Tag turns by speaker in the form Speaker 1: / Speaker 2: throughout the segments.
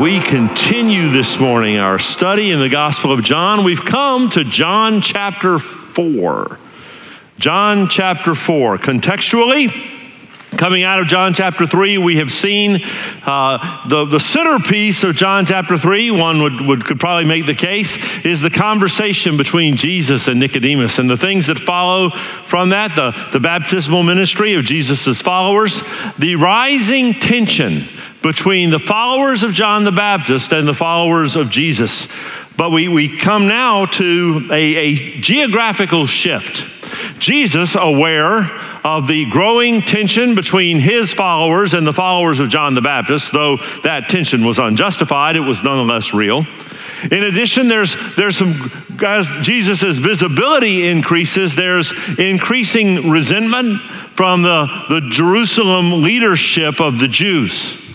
Speaker 1: We continue this morning our study in the Gospel of John. We've come to John chapter 4. John chapter 4. Contextually, Coming out of John chapter 3, we have seen uh, the, the centerpiece of John chapter 3, one would, would, could probably make the case, is the conversation between Jesus and Nicodemus and the things that follow from that the, the baptismal ministry of Jesus' followers, the rising tension between the followers of John the Baptist and the followers of Jesus. But we, we come now to a, a geographical shift. Jesus, aware of the growing tension between his followers and the followers of John the Baptist, though that tension was unjustified, it was nonetheless real. In addition, there's, there's some, as Jesus' visibility increases, there's increasing resentment from the, the Jerusalem leadership of the Jews.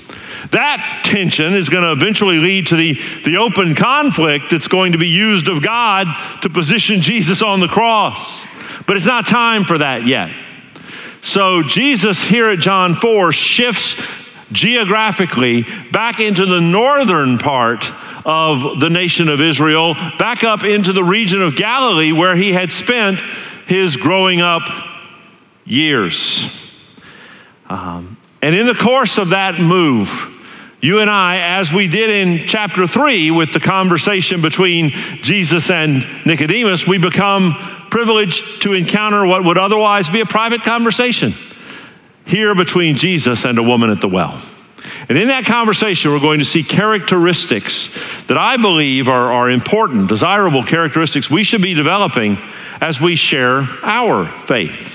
Speaker 1: That tension is going to eventually lead to the, the open conflict that's going to be used of God to position Jesus on the cross. But it's not time for that yet. So Jesus here at John 4 shifts geographically back into the northern part of the nation of Israel, back up into the region of Galilee where he had spent his growing up years. Um, and in the course of that move, you and I, as we did in chapter three with the conversation between Jesus and Nicodemus, we become privileged to encounter what would otherwise be a private conversation here between Jesus and a woman at the well. And in that conversation, we're going to see characteristics that I believe are, are important, desirable characteristics we should be developing as we share our faith.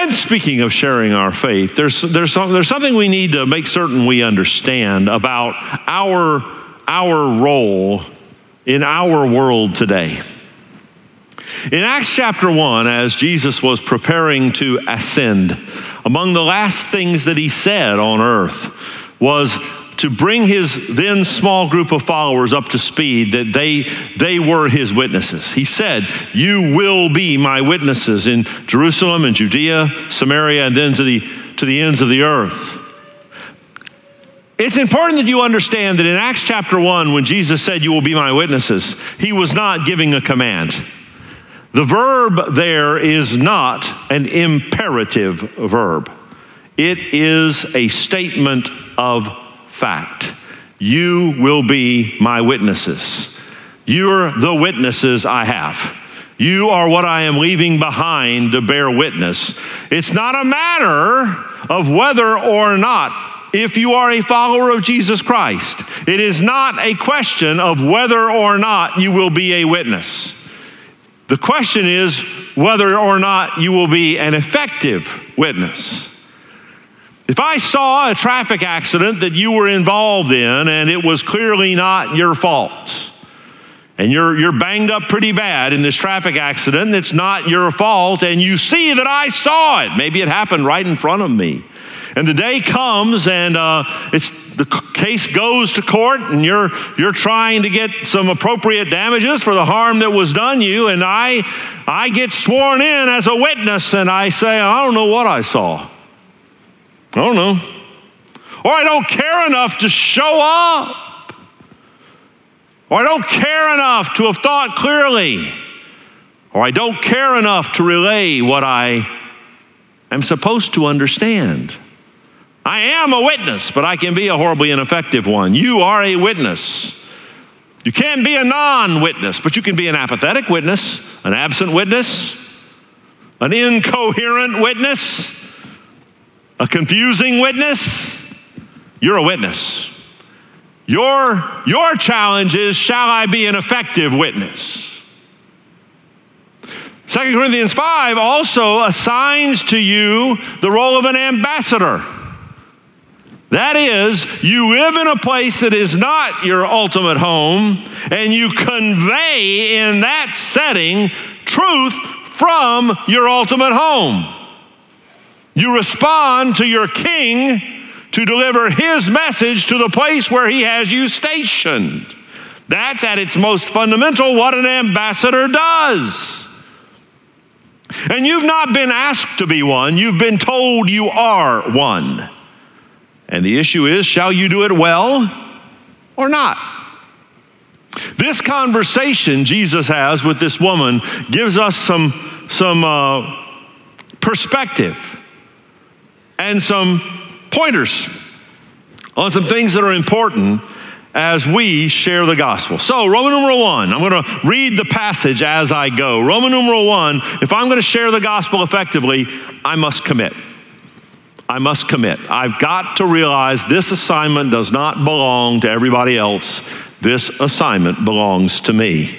Speaker 1: And speaking of sharing our faith, there's, there's, some, there's something we need to make certain we understand about our, our role in our world today. In Acts chapter 1, as Jesus was preparing to ascend, among the last things that he said on earth was to bring his then small group of followers up to speed that they, they were his witnesses. He said, You will be my witnesses in Jerusalem and Judea, Samaria, and then to the, to the ends of the earth. It's important that you understand that in Acts chapter 1, when Jesus said, You will be my witnesses, he was not giving a command. The verb there is not an imperative verb, it is a statement of fact. You will be my witnesses. You're the witnesses I have. You are what I am leaving behind to bear witness. It's not a matter of whether or not if you are a follower of Jesus Christ. It is not a question of whether or not you will be a witness. The question is whether or not you will be an effective witness. If I saw a traffic accident that you were involved in and it was clearly not your fault, and you're, you're banged up pretty bad in this traffic accident, it's not your fault, and you see that I saw it, maybe it happened right in front of me. And the day comes, and uh, it's the case goes to court, and you're you're trying to get some appropriate damages for the harm that was done you. And I I get sworn in as a witness, and I say I don't know what I saw. I don't know. Or oh, I don't care enough to show up. Or I don't care enough to have thought clearly. Or I don't care enough to relay what I am supposed to understand. I am a witness, but I can be a horribly ineffective one. You are a witness. You can't be a non witness, but you can be an apathetic witness, an absent witness, an incoherent witness a confusing witness, you're a witness. Your, your challenge is shall I be an effective witness? 2 Corinthians 5 also assigns to you the role of an ambassador. That is, you live in a place that is not your ultimate home, and you convey in that setting truth from your ultimate home. You respond to your king to deliver his message to the place where he has you stationed. That's at its most fundamental what an ambassador does. And you've not been asked to be one, you've been told you are one. And the issue is shall you do it well or not? This conversation Jesus has with this woman gives us some, some uh, perspective and some pointers on some things that are important as we share the gospel. So, Roman numeral one, I'm going to read the passage as I go. Roman numeral one, if I'm going to share the gospel effectively, I must commit. I must commit. I've got to realize this assignment does not belong to everybody else. This assignment belongs to me.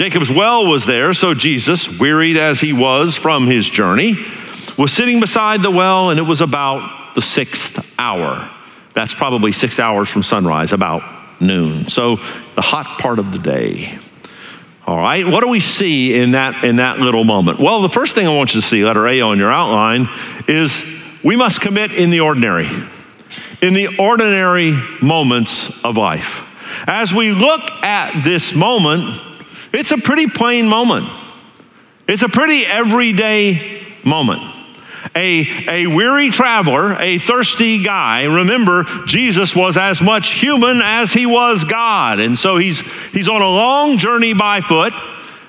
Speaker 1: Jacob's well was there, so Jesus, wearied as he was from his journey, was sitting beside the well, and it was about the sixth hour. That's probably six hours from sunrise, about noon. So the hot part of the day. All right, what do we see in that in that little moment? Well, the first thing I want you to see, letter A on your outline, is we must commit in the ordinary, in the ordinary moments of life. As we look at this moment, it's a pretty plain moment. It's a pretty everyday moment. A, a weary traveler, a thirsty guy. Remember, Jesus was as much human as he was God. And so he's, he's on a long journey by foot,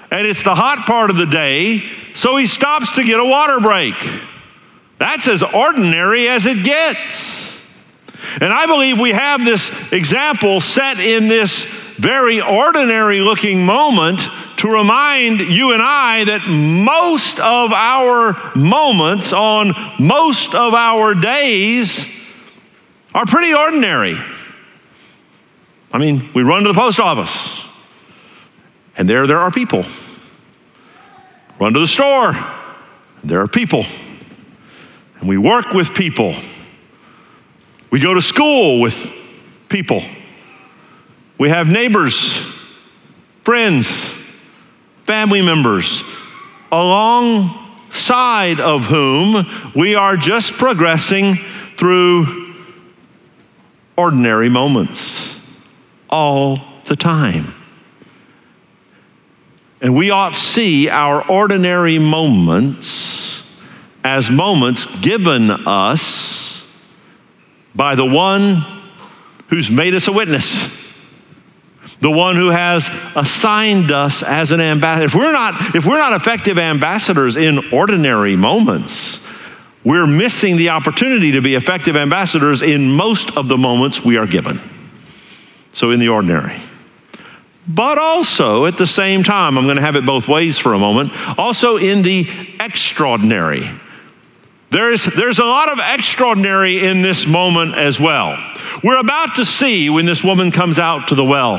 Speaker 1: and it's the hot part of the day, so he stops to get a water break. That's as ordinary as it gets. And I believe we have this example set in this very ordinary looking moment to remind you and I that most of our moments on most of our days are pretty ordinary. I mean, we run to the post office, and there there are people. Run to the store, there are people and we work with people. We go to school with people. We have neighbors, friends, family members, alongside of whom we are just progressing through ordinary moments all the time. And we ought to see our ordinary moments as moments given us by the one who's made us a witness the one who has assigned us as an ambassador. If we're not, if we're not effective ambassadors in ordinary moments, we're missing the opportunity to be effective ambassadors in most of the moments we are given. So, in the ordinary. But also, at the same time, I'm going to have it both ways for a moment, also in the extraordinary. There's, there's a lot of extraordinary in this moment as well. We're about to see when this woman comes out to the well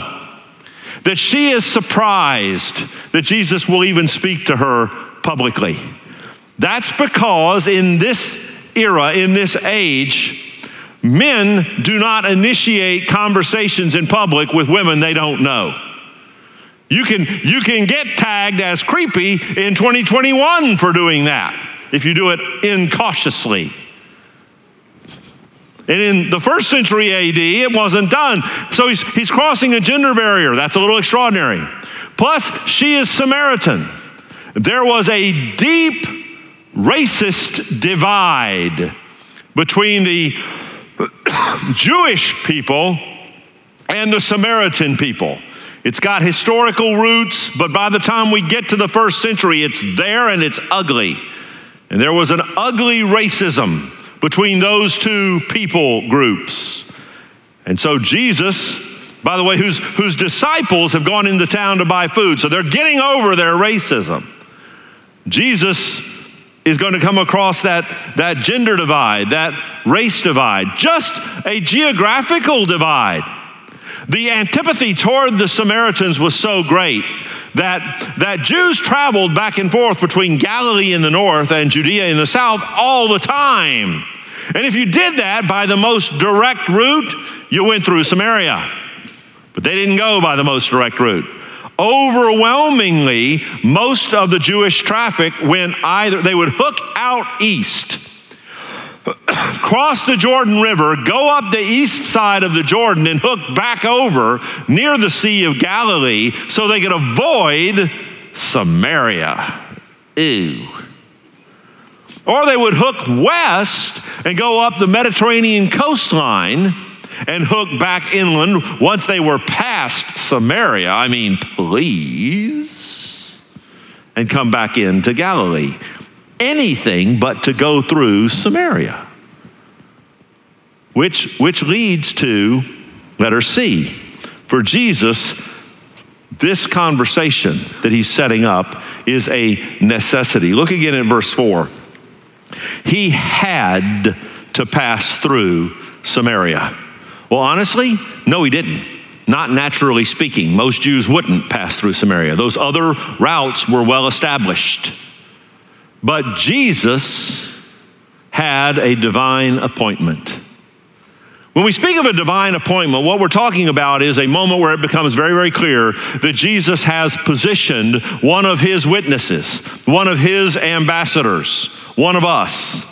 Speaker 1: that she is surprised that Jesus will even speak to her publicly. That's because in this era, in this age, men do not initiate conversations in public with women they don't know. You can, you can get tagged as creepy in 2021 for doing that if you do it incautiously. And in the first century AD, it wasn't done. So he's, he's crossing a gender barrier. That's a little extraordinary. Plus, she is Samaritan. There was a deep racist divide between the Jewish people and the Samaritan people. It's got historical roots, but by the time we get to the first century, it's there and it's ugly. And there was an ugly racism between those two people groups. And so Jesus, by the way, whose, whose disciples have gone into town to buy food, so they're getting over their racism. Jesus is going to come across that, that gender divide, that race divide, just a geographical divide. The antipathy toward the Samaritans was so great that, that Jews traveled back and forth between Galilee in the north and Judea in the south all the time. And if you did that by the most direct route, you went through Samaria. But they didn't go by the most direct route. overwhelmingly, most of the Jewish traffic went either, they would hook out east, cross the Jordan River, go up the east side of the Jordan, and hook back over near the Sea of Galilee so they could avoid Samaria. Ew. Or they would hook west and go up the Mediterranean coastline and hook back inland once they were past Samaria. I mean, please. And come back into Galilee. Anything but to go through Samaria. Which, which leads to letter C. For Jesus, this conversation that he's setting up is a necessity. Look again at verse 4. He had to pass through Samaria. Well, honestly, no, he didn't. Not naturally speaking. Most Jews wouldn't pass through Samaria. Those other routes were well established. But Jesus had a divine appointment. When we speak of a divine appointment, what we're talking about is a moment where it becomes very, very clear that Jesus has positioned one of his witnesses, one of his ambassadors, one of us,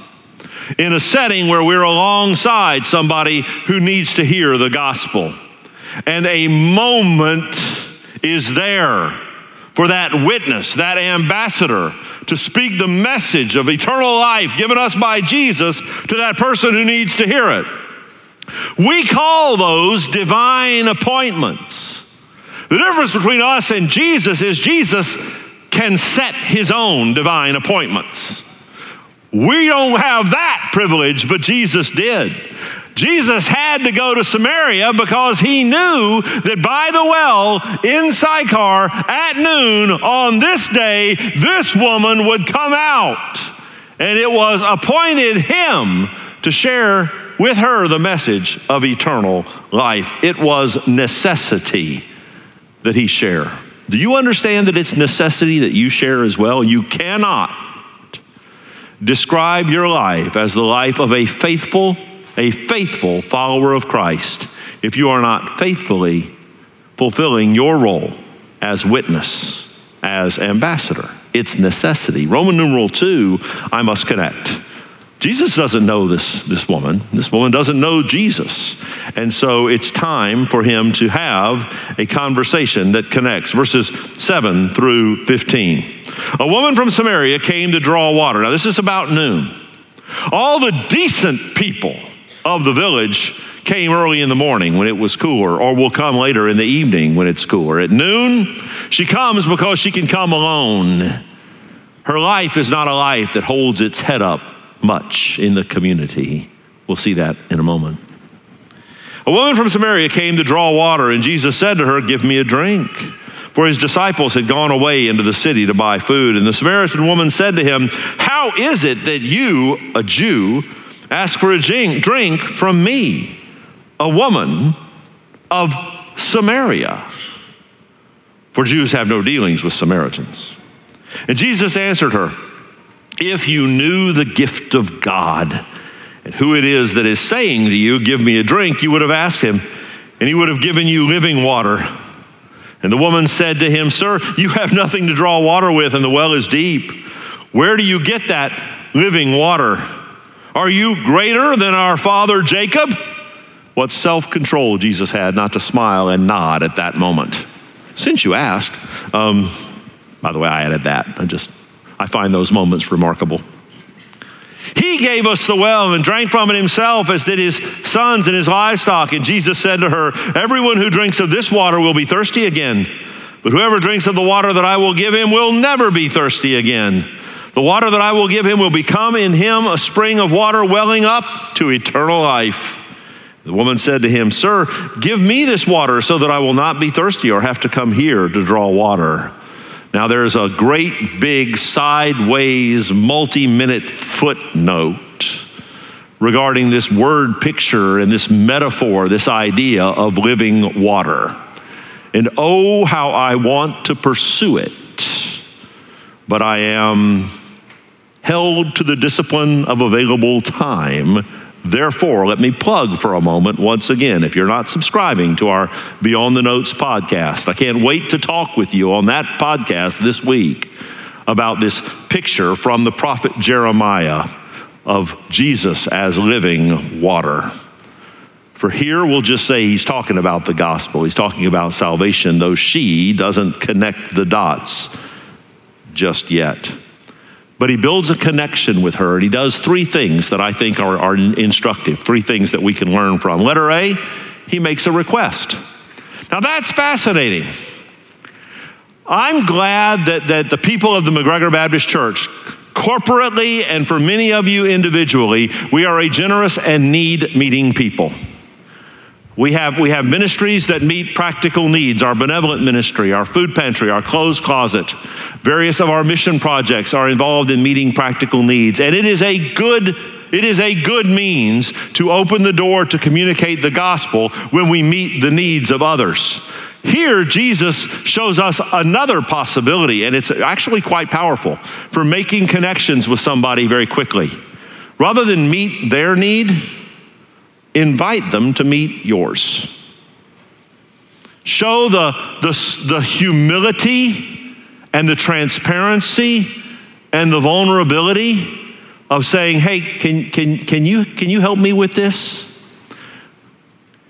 Speaker 1: in a setting where we're alongside somebody who needs to hear the gospel. And a moment is there for that witness, that ambassador, to speak the message of eternal life given us by Jesus to that person who needs to hear it. We call those divine appointments. The difference between us and Jesus is Jesus can set his own divine appointments. We don't have that privilege, but Jesus did. Jesus had to go to Samaria because he knew that by the well in Sychar at noon on this day, this woman would come out. And it was appointed him to share with her the message of eternal life. It was necessity that he share. Do you understand that it's necessity that you share as well? You cannot describe your life as the life of a faithful, a faithful follower of Christ if you are not faithfully fulfilling your role as witness, as ambassador. It's necessity. Roman numeral two, I must connect. Jesus doesn't know this, this woman. This woman doesn't know Jesus. And so it's time for him to have a conversation that connects. Verses 7 through 15. A woman from Samaria came to draw water. Now, this is about noon. All the decent people of the village came early in the morning when it was cooler, or will come later in the evening when it's cooler. At noon, she comes because she can come alone. Her life is not a life that holds its head up much in the community. We'll see that in a moment. A woman from Samaria came to draw water, and Jesus said to her, Give me a drink. For his disciples had gone away into the city to buy food. And the Samaritan woman said to him, How is it that you, a Jew, ask for a drink from me, a woman of Samaria? For Jews have no dealings with Samaritans. And Jesus answered her, if you knew the gift of God and who it is that is saying to you, Give me a drink, you would have asked him, and he would have given you living water. And the woman said to him, Sir, you have nothing to draw water with, and the well is deep. Where do you get that living water? Are you greater than our father Jacob? What self control Jesus had not to smile and nod at that moment. Since you ask, um, by the way, I added that. I just I find those moments remarkable. He gave us the well and drank from it himself, as did his sons and his livestock. And Jesus said to her, Everyone who drinks of this water will be thirsty again. But whoever drinks of the water that I will give him will never be thirsty again. The water that I will give him will become in him a spring of water welling up to eternal life. The woman said to him, Sir, give me this water so that I will not be thirsty or have to come here to draw water. Now, there's a great big sideways multi minute footnote regarding this word picture and this metaphor, this idea of living water. And oh, how I want to pursue it, but I am held to the discipline of available time Therefore, let me plug for a moment once again if you're not subscribing to our Beyond the Notes podcast, I can't wait to talk with you on that podcast this week about this picture from the prophet Jeremiah of Jesus as living water. For here we'll just say he's talking about the gospel, he's talking about salvation, though she doesn't connect the dots just yet. But he builds a connection with her, and he does three things that I think are, are instructive, three things that we can learn from. Letter A, he makes a request. Now that's fascinating. I'm glad that, that the people of the McGregor Baptist Church, corporately and for many of you individually, we are a generous and need meeting people. We have, we have ministries that meet practical needs our benevolent ministry, our food pantry, our clothes closet. Various of our mission projects are involved in meeting practical needs. And it is a good it is a good means to open the door to communicate the gospel when we meet the needs of others. Here, Jesus shows us another possibility, and it's actually quite powerful for making connections with somebody very quickly. Rather than meet their need, invite them to meet yours. Show the, the, the humility and the transparency and the vulnerability of saying, hey, can, can, can, you, can you help me with this?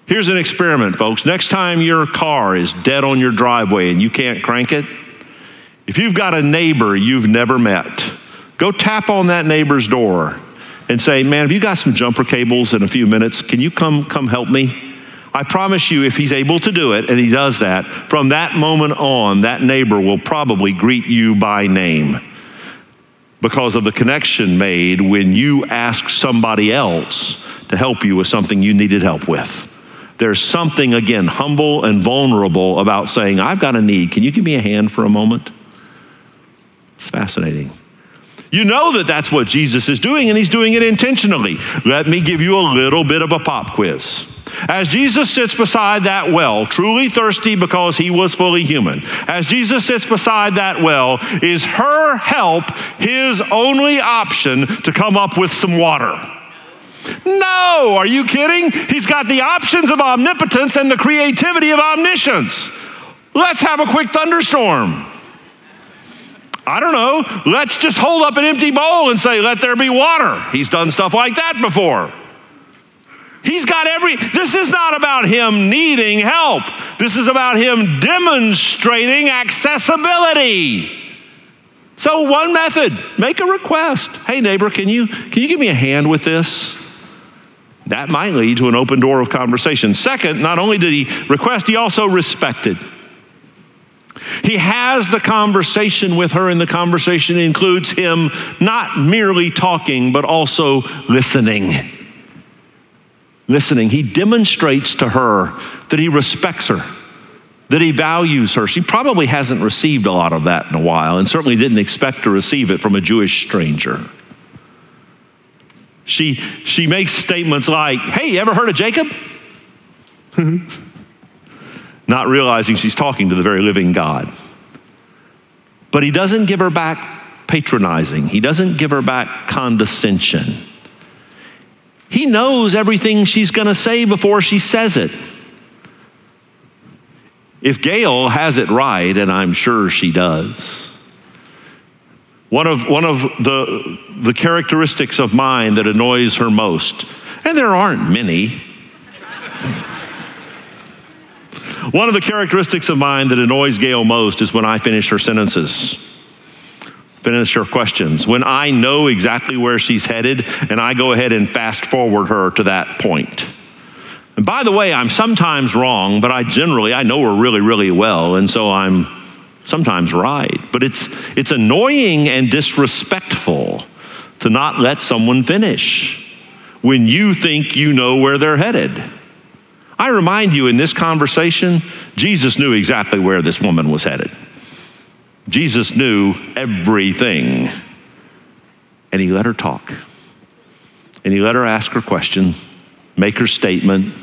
Speaker 1: Here's an experiment, folks. Next time your car is dead on your driveway and you can't crank it, if you've got a neighbor you've never met, go tap on that neighbor's door and say, Man, have you got some jumper cables in a few minutes? Can you come, come help me? I promise you, if he's able to do it and he does that, from that moment on, that neighbor will probably greet you by name because of the connection made when you ask somebody else to help you with something you needed help with. There's something, again, humble and vulnerable about saying, I've got a need. Can you give me a hand for a moment? It's fascinating. You know that that's what Jesus is doing, and he's doing it intentionally. Let me give you a little bit of a pop quiz. As Jesus sits beside that well, truly thirsty because he was fully human, as Jesus sits beside that well, is her help his only option to come up with some water? No, are you kidding? He's got the options of omnipotence and the creativity of omniscience. Let's have a quick thunderstorm. I don't know, let's just hold up an empty bowl and say, let there be water. He's done stuff like that before. He's got every, this is not about him needing help. This is about him demonstrating accessibility. So one method, make a request. Hey neighbor, can you can you give me a hand with this? That might lead to an open door of conversation. Second, not only did he request, he also respected. He has the conversation with her, and the conversation includes him not merely talking, but also listening. Listening. He demonstrates to her that he respects her, that he values her. She probably hasn't received a lot of that in a while, and certainly didn't expect to receive it from a Jewish stranger. She, she makes statements like, Hey, you ever heard of Jacob? not realizing she's talking to the very living God. But he doesn't give her back patronizing, he doesn't give her back condescension. He knows everything she's going to say before she says it. If Gail has it right, and I'm sure she does, one of, one of the, the characteristics of mine that annoys her most, and there aren't many, one of the characteristics of mine that annoys Gail most is when I finish her sentences, finish her questions, when I know exactly where she's headed and I go ahead and fast forward her to that point. And by the way, I'm sometimes wrong, but I generally I know her really really well and so I'm sometimes right. But it's it's annoying and disrespectful to not let someone finish when you think you know where they're headed. I remind you in this conversation, Jesus knew exactly where this woman was headed. Jesus knew everything. And he let her talk. And he let her ask her question, make her statement.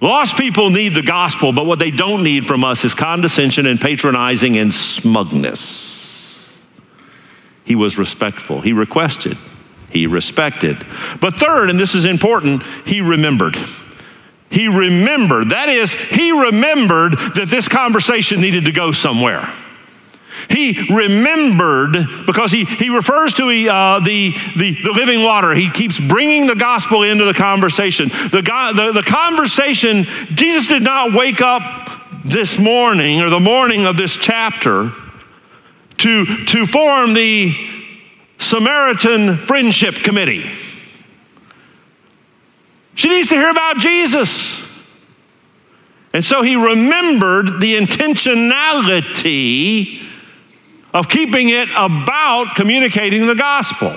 Speaker 1: Lost people need the gospel, but what they don't need from us is condescension and patronizing and smugness. He was respectful. He requested, he respected. But third, and this is important, he remembered. He remembered. That is, he remembered that this conversation needed to go somewhere. He remembered because he, he refers to uh, the, the, the, living water. He keeps bringing the gospel into the conversation. The, the, the conversation, Jesus did not wake up this morning or the morning of this chapter to, to form the Samaritan Friendship Committee. She needs to hear about Jesus. And so he remembered the intentionality of keeping it about communicating the gospel.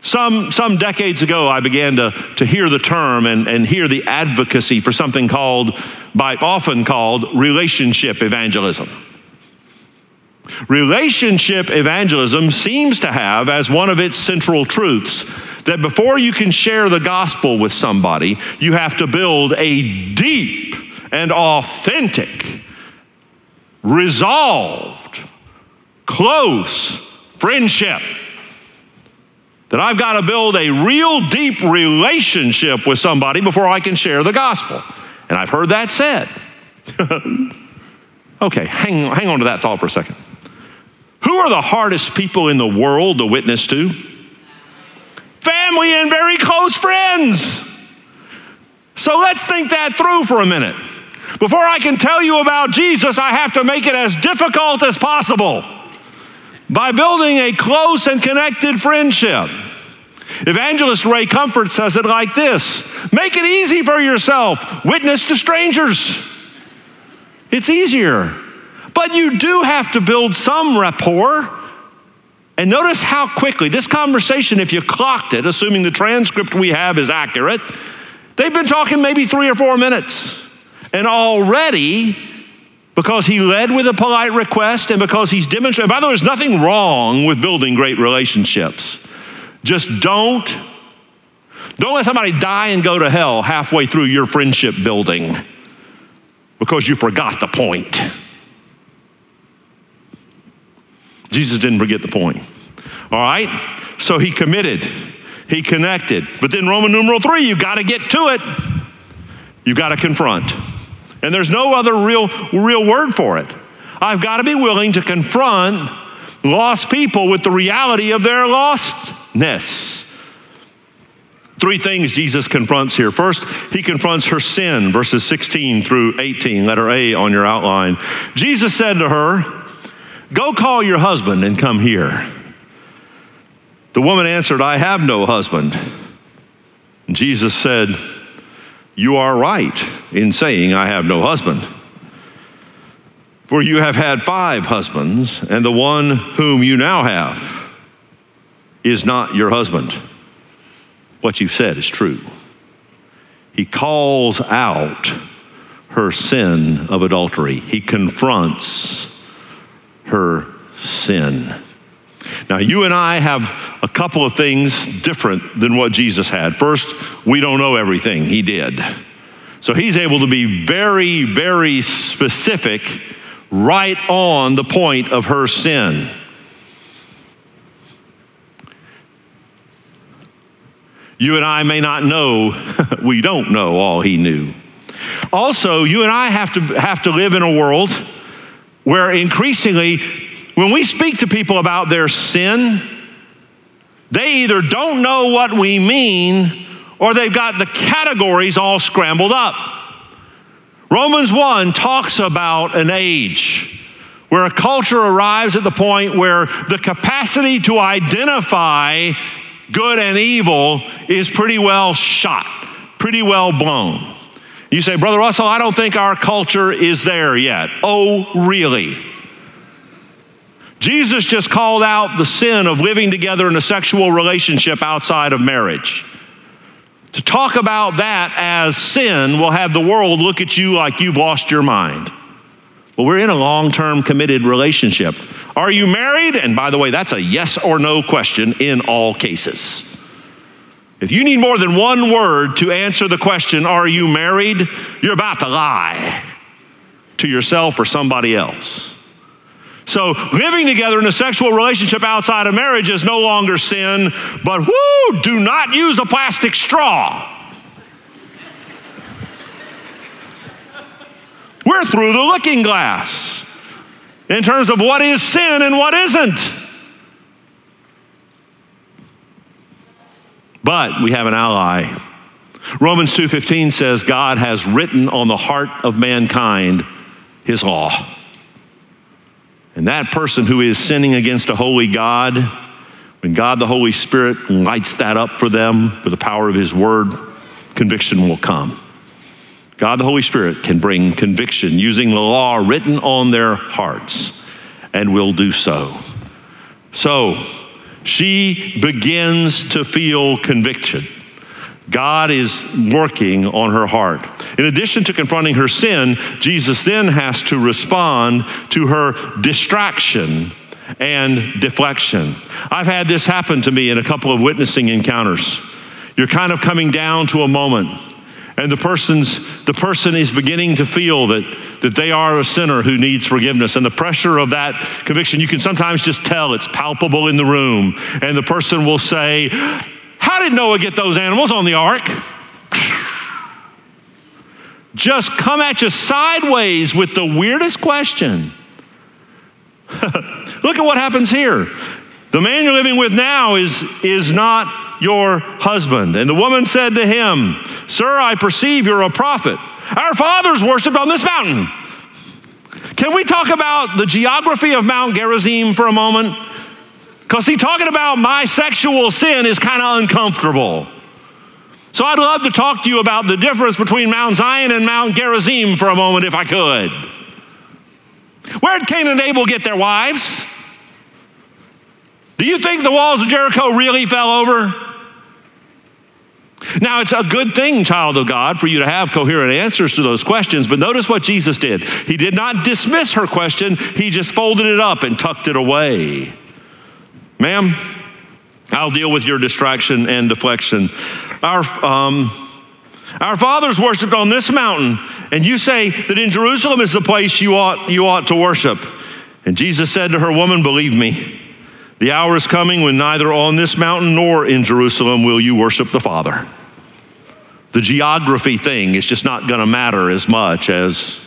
Speaker 1: Some, some decades ago, I began to, to hear the term and, and hear the advocacy for something called, by often called, relationship evangelism. Relationship evangelism seems to have as one of its central truths that before you can share the gospel with somebody, you have to build a deep and authentic, resolved, close friendship. That I've got to build a real deep relationship with somebody before I can share the gospel. And I've heard that said. okay, hang, hang on to that thought for a second. Who are the hardest people in the world to witness to? Family and very close friends. So let's think that through for a minute. Before I can tell you about Jesus, I have to make it as difficult as possible by building a close and connected friendship. Evangelist Ray Comfort says it like this Make it easy for yourself, witness to strangers. It's easier. But you do have to build some rapport. And notice how quickly this conversation, if you clocked it, assuming the transcript we have is accurate, they've been talking maybe three or four minutes. And already, because he led with a polite request and because he's demonstrated, by the way, there's nothing wrong with building great relationships. Just don't, don't let somebody die and go to hell halfway through your friendship building because you forgot the point. Jesus didn't forget the point. All right? So he committed, he connected. But then, Roman numeral three, you got to get to it. You got to confront. And there's no other real, real word for it. I've got to be willing to confront lost people with the reality of their lostness. Three things Jesus confronts here. First, he confronts her sin, verses 16 through 18, letter A on your outline. Jesus said to her, Go call your husband and come here. The woman answered, I have no husband. And Jesus said, You are right in saying, I have no husband. For you have had five husbands, and the one whom you now have is not your husband. What you've said is true. He calls out her sin of adultery, he confronts her sin. Now, you and I have a couple of things different than what Jesus had. First, we don't know everything he did. So he's able to be very, very specific right on the point of her sin. You and I may not know, we don't know all he knew. Also, you and I have to, have to live in a world where increasingly, when we speak to people about their sin, they either don't know what we mean or they've got the categories all scrambled up. Romans 1 talks about an age where a culture arrives at the point where the capacity to identify good and evil is pretty well shot, pretty well blown. You say, Brother Russell, I don't think our culture is there yet. Oh, really? Jesus just called out the sin of living together in a sexual relationship outside of marriage. To talk about that as sin will have the world look at you like you've lost your mind. Well, we're in a long term committed relationship. Are you married? And by the way, that's a yes or no question in all cases. If you need more than one word to answer the question, Are you married? you're about to lie to yourself or somebody else. So, living together in a sexual relationship outside of marriage is no longer sin, but whoo, do not use a plastic straw. We're through the looking glass in terms of what is sin and what isn't. But we have an ally. Romans 2:15 says God has written on the heart of mankind his law. And that person who is sinning against a holy God, when God the Holy Spirit lights that up for them with the power of His Word, conviction will come. God the Holy Spirit can bring conviction using the law written on their hearts and will do so. So, she begins to feel conviction. God is working on her heart. In addition to confronting her sin, Jesus then has to respond to her distraction and deflection. I've had this happen to me in a couple of witnessing encounters. You're kind of coming down to a moment and the person's the person is beginning to feel that that they are a sinner who needs forgiveness and the pressure of that conviction you can sometimes just tell it's palpable in the room and the person will say how did Noah get those animals on the ark? Just come at you sideways with the weirdest question. Look at what happens here. The man you're living with now is, is not your husband. And the woman said to him, Sir, I perceive you're a prophet. Our fathers worshiped on this mountain. Can we talk about the geography of Mount Gerizim for a moment? Because see, talking about my sexual sin is kind of uncomfortable. So I'd love to talk to you about the difference between Mount Zion and Mount Gerizim for a moment if I could. Where did Cain and Abel get their wives? Do you think the walls of Jericho really fell over? Now, it's a good thing, child of God, for you to have coherent answers to those questions, but notice what Jesus did. He did not dismiss her question, he just folded it up and tucked it away. Ma'am, I'll deal with your distraction and deflection. Our, um, our fathers worshiped on this mountain, and you say that in Jerusalem is the place you ought, you ought to worship. And Jesus said to her, Woman, believe me, the hour is coming when neither on this mountain nor in Jerusalem will you worship the Father. The geography thing is just not going to matter as much as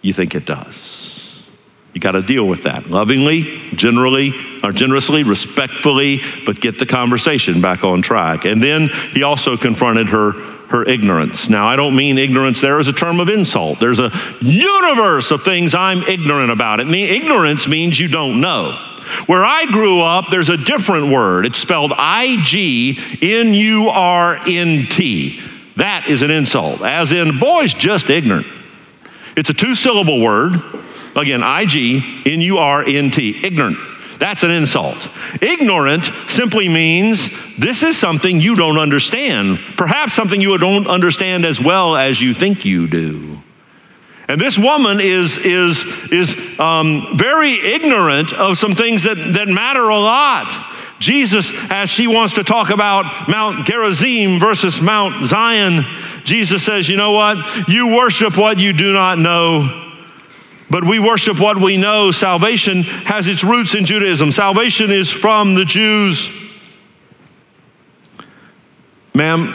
Speaker 1: you think it does. You got to deal with that lovingly, generally, or generously, respectfully, but get the conversation back on track. And then he also confronted her her ignorance. Now, I don't mean ignorance there as a term of insult. There's a universe of things I'm ignorant about. It mean ignorance means you don't know. Where I grew up, there's a different word. It's spelled I G N U R N T. That is an insult, as in, boy's just ignorant. It's a two syllable word. Again, I G N U R N T, ignorant. That's an insult. Ignorant simply means this is something you don't understand, perhaps something you don't understand as well as you think you do. And this woman is, is, is um, very ignorant of some things that, that matter a lot. Jesus, as she wants to talk about Mount Gerizim versus Mount Zion, Jesus says, You know what? You worship what you do not know but we worship what we know. Salvation has its roots in Judaism. Salvation is from the Jews. Ma'am,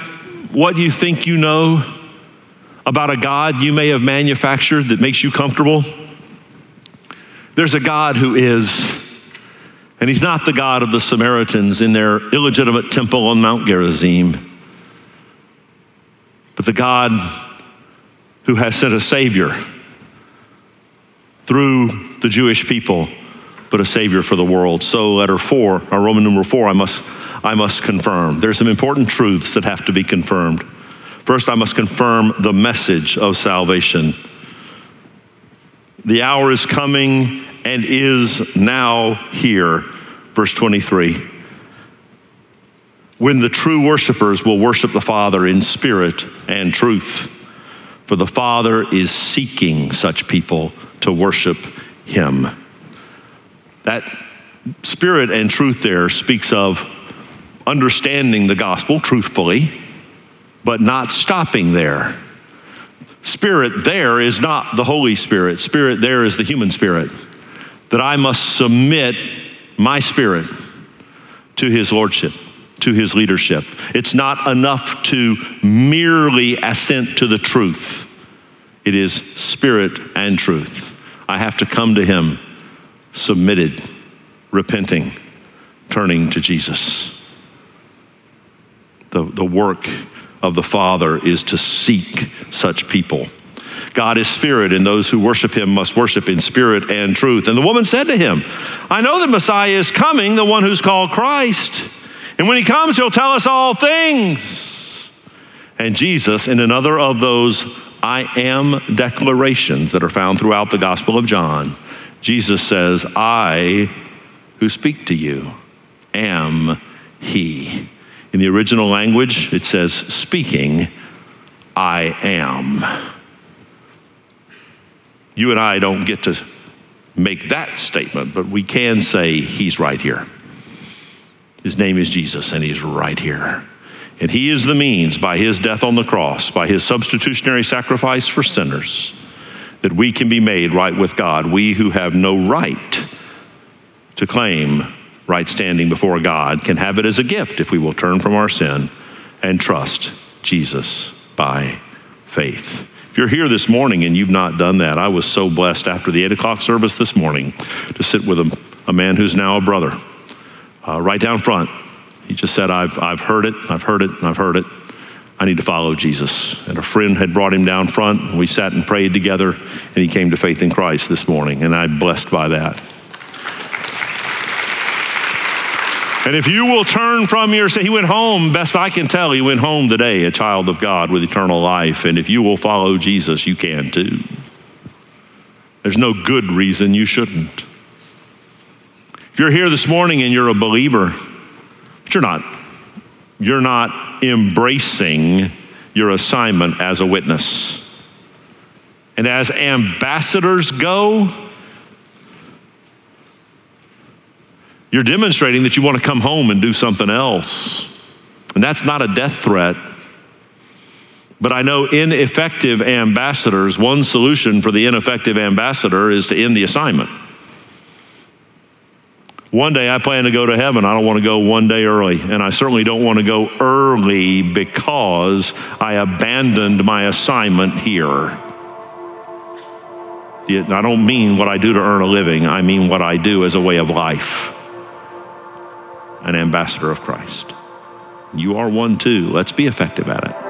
Speaker 1: what do you think you know about a God you may have manufactured that makes you comfortable? There's a God who is, and he's not the God of the Samaritans in their illegitimate temple on Mount Gerizim, but the God who has sent a Savior through the Jewish people, but a Savior for the world. So, letter four, our Roman numeral four, I must, I must confirm. There's some important truths that have to be confirmed. First, I must confirm the message of salvation. The hour is coming and is now here. Verse 23. When the true worshipers will worship the Father in spirit and truth. For the Father is seeking such people to worship Him. That spirit and truth there speaks of understanding the gospel truthfully, but not stopping there. Spirit there is not the Holy Spirit, spirit there is the human spirit. that I must submit my spirit to his lordship, to his leadership. It's not enough to merely assent to the truth, it is spirit and truth. I have to come to him submitted, repenting, turning to Jesus. The, the work of the Father is to seek such people. God is spirit, and those who worship him must worship in spirit and truth. And the woman said to him, I know that Messiah is coming, the one who's called Christ. And when he comes, he'll tell us all things. And Jesus, in another of those I am declarations that are found throughout the Gospel of John, Jesus says, I who speak to you am he. In the original language, it says, speaking, I am. You and I don't get to make that statement, but we can say, He's right here. His name is Jesus, and He's right here. And He is the means by His death on the cross, by His substitutionary sacrifice for sinners, that we can be made right with God. We who have no right to claim right standing before God can have it as a gift if we will turn from our sin and trust Jesus by faith. If you're here this morning and you've not done that, I was so blessed after the 8 o'clock service this morning to sit with a, a man who's now a brother uh, right down front. He just said, I've, I've heard it, I've heard it, I've heard it. I need to follow Jesus. And a friend had brought him down front. And we sat and prayed together, and he came to faith in Christ this morning, and I'm blessed by that. And if you will turn from your sin, he went home, best I can tell, he went home today, a child of God with eternal life. And if you will follow Jesus, you can too. There's no good reason you shouldn't. If you're here this morning and you're a believer, but you're not, you're not embracing your assignment as a witness. And as ambassadors go, You're demonstrating that you want to come home and do something else. And that's not a death threat. But I know ineffective ambassadors, one solution for the ineffective ambassador is to end the assignment. One day I plan to go to heaven. I don't want to go one day early. And I certainly don't want to go early because I abandoned my assignment here. I don't mean what I do to earn a living, I mean what I do as a way of life an ambassador of Christ. You are one too. Let's be effective at it.